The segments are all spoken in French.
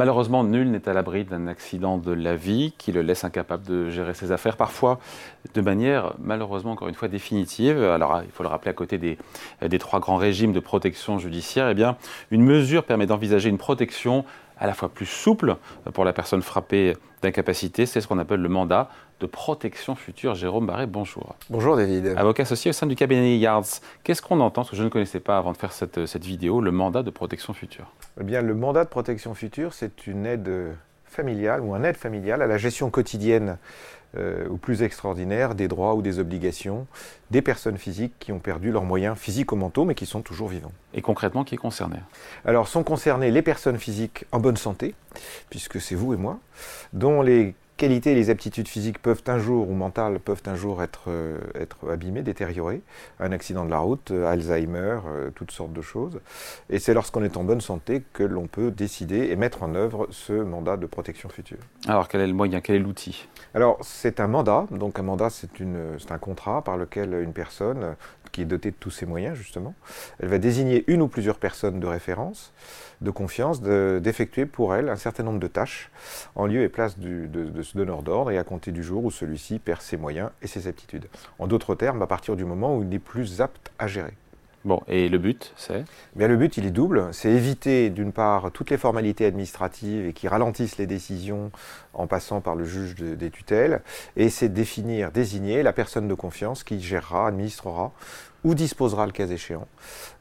Malheureusement, nul n'est à l'abri d'un accident de la vie qui le laisse incapable de gérer ses affaires, parfois de manière malheureusement encore une fois définitive. Alors il faut le rappeler à côté des, trois grands régimes de protection judiciaire, eh une mesure permet d'envisager une protection à la fois plus souple pour la personne frappée d'incapacité, c'est ce qu'on appelle le mandat de protection future. Jérôme Barré, bonjour. Bonjour David. Avocat associé au sein du cabinet Yards. Qu'est-ce qu'on entend, ce que je ne connaissais pas avant de faire cette, cette vidéo, le mandat de protection future? Eh bien, le mandat de protection future, c'est une aide familiale ou un aide familiale à la gestion quotidienne euh, ou plus extraordinaire des droits ou des obligations des personnes physiques qui ont perdu leurs moyens physiques ou mentaux mais qui sont toujours vivants. Et concrètement, qui est concerné? Alors, sont concernées les personnes physiques en bonne santé, puisque c'est vous et moi, dont les qualités et les aptitudes physiques peuvent un jour, ou mentales, peuvent un jour être, euh, être abîmées, détériorées. Un accident de la route, euh, Alzheimer, euh, toutes sortes de choses. Et c'est lorsqu'on est en bonne santé que l'on peut décider et mettre en œuvre ce mandat de protection future. Alors, quel est le moyen, quel est l'outil? Alors, c'est un mandat. Donc, un mandat, c'est un contrat par lequel une personne qui est dotée de tous ses moyens, justement, elle va désigner une ou plusieurs personnes de référence, de confiance, d'effectuer pour elle un certain nombre de tâches en lieu et place du, de, de ce donneur d'ordre et à compter du jour où celui-ci perd ses moyens et ses aptitudes. En d'autres termes, à partir du moment où il n'est plus apte à gérer. Bon, et le but, c'est? Bien, le but, il est double. C'est éviter, d'une part, toutes les formalités administratives et qui ralentissent les décisions en passant par le juge de, des tutelles. Et c'est définir, désigner la personne de confiance qui gérera, administrera ou disposera, le cas échéant,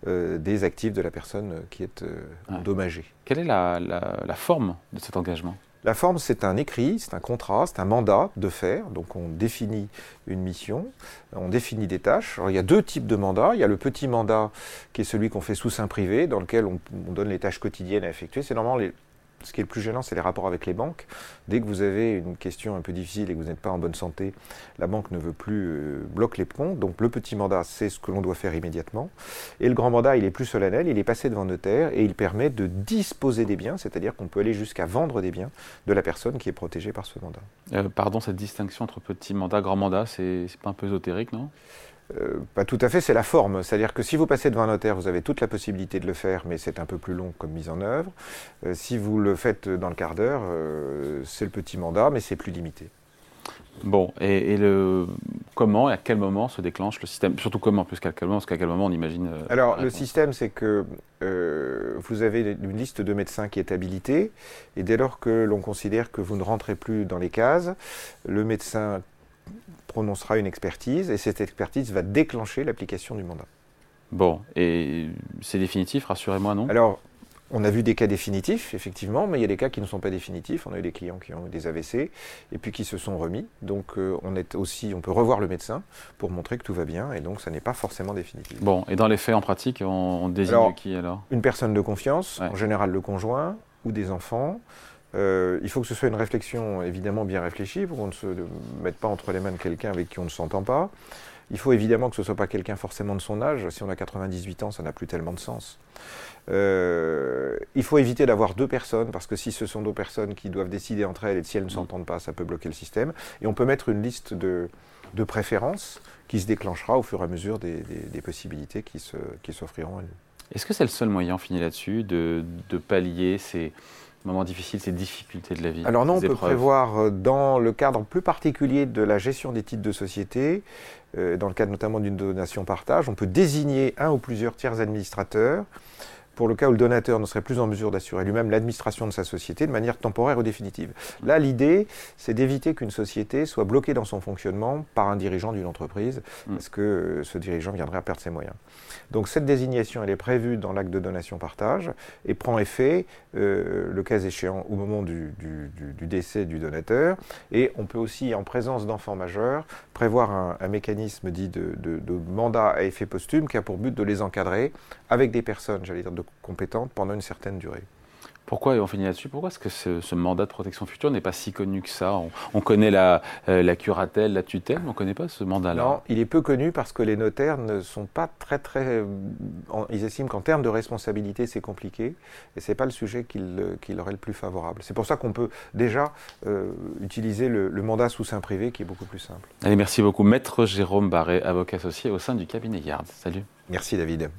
euh, des actifs de la personne qui est euh, endommagée. Quelle est la, la, la forme de cet engagement? La forme, c'est un écrit, c'est un contrat, c'est un mandat de faire. Donc on définit une mission, on définit des tâches. Alors, il y a deux types de mandats. Il y a le petit mandat qui est celui qu'on fait sous sein privé, dans lequel on, on donne les tâches quotidiennes à effectuer. C'est normalement les, ce qui est le plus gênant, c'est les rapports avec les banques. Dès que vous avez une question un peu difficile et que vous n'êtes pas en bonne santé, la banque ne veut plus euh, bloquer les ponts. Donc le petit mandat, c'est ce que l'on doit faire immédiatement. Et le grand mandat, il est plus solennel, il est passé devant notaire et il permet de disposer des biens, c'est-à-dire qu'on peut aller jusqu'à vendre des biens de la personne qui est protégée par ce mandat. Euh, pardon, cette distinction entre petit mandat, grand mandat, c'est pas un peu ésotérique, non? Euh, pas tout à fait, c'est la forme. C'est-à-dire que si vous passez devant un notaire, vous avez toute la possibilité de le faire, mais c'est un peu plus long comme mise en œuvre. Euh, si vous le faites dans le quart d'heure, euh, c'est le petit mandat, mais c'est plus limité. Bon, et, et, le, comment et à quel moment se déclenche le système? Surtout comment, plus qu'à quel moment, parce qu'à quel moment on imagine. Alors, le système, c'est que euh, vous avez une liste de médecins qui est habilitée, et dès lors que l'on considère que vous ne rentrez plus dans les cases, le médecin prononcera une expertise et cette expertise va déclencher l'application du mandat. Bon, et c'est définitif, rassurez-moi, non? Alors, on a vu des cas définitifs, effectivement, mais il y a des cas qui ne sont pas définitifs. On a eu des clients qui ont eu des AVC et puis qui se sont remis. Donc, euh, on, est aussi, on peut revoir le médecin pour montrer que tout va bien et donc ça n'est pas forcément définitif. Bon, et dans les faits, en pratique, on, on désigne alors, qui alors? Une personne de confiance, ouais. en général le conjoint ou des enfants. Euh, il faut que ce soit une réflexion évidemment bien réfléchie pour qu'on ne se mette pas entre les mains de quelqu'un avec qui on ne s'entend pas. Il faut évidemment que ce ne soit pas quelqu'un forcément de son âge. Si on a 98 ans, ça n'a plus tellement de sens. Euh, il faut éviter d'avoir deux personnes, parce que si ce sont deux personnes qui doivent décider entre elles et si elles ne s'entendent pas, ça peut bloquer le système. Et on peut mettre une liste de, de préférences qui se déclenchera au fur et à mesure des, des, des possibilités qui s'offriront à nous. Est-ce que c'est le seul moyen, on finit là-dessus, de, de pallier ces moments difficiles, ces difficultés de la vie Alors non, on peut prévoir dans le cadre plus particulier de la gestion des titres de société, euh, dans le cadre notamment d'une donation partage, on peut désigner un ou plusieurs tiers administrateurs pour le cas où le donateur ne serait plus en mesure d'assurer lui-même l'administration de sa société de manière temporaire ou définitive. Là, l'idée, c'est d'éviter qu'une société soit bloquée dans son fonctionnement par un dirigeant d'une entreprise, mmh. parce que ce dirigeant viendrait à perdre ses moyens. Donc cette désignation, elle est prévue dans l'acte de donation-partage et prend effet, euh, le cas échéant, au moment du, du, du, du, décès du donateur. Et on peut aussi, en présence d'enfants majeurs, prévoir un, un mécanisme dit de, de, mandat à effet posthume qui a pour but de les encadrer avec des personnes, j'allais dire, de compétentes pendant une certaine durée. Pourquoi, et on finit là-dessus, pourquoi est-ce que ce, ce, mandat de protection future n'est pas si connu que ça? On, on, connaît la, euh, la curatelle, la tutelle, mais on ne connaît pas ce mandat-là. Non, il est peu connu parce que les notaires ne sont pas très, très. En, ils estiment qu'en termes de responsabilité, c'est compliqué et ce n'est pas le sujet qui, le, qui, leur est le plus favorable. C'est pour ça qu'on peut déjà euh, utiliser le, le, mandat sous sein privé qui est beaucoup plus simple. Allez, merci beaucoup. Maître Jérôme Barré, avocat associé au sein du cabinet Yard. Salut. Merci David.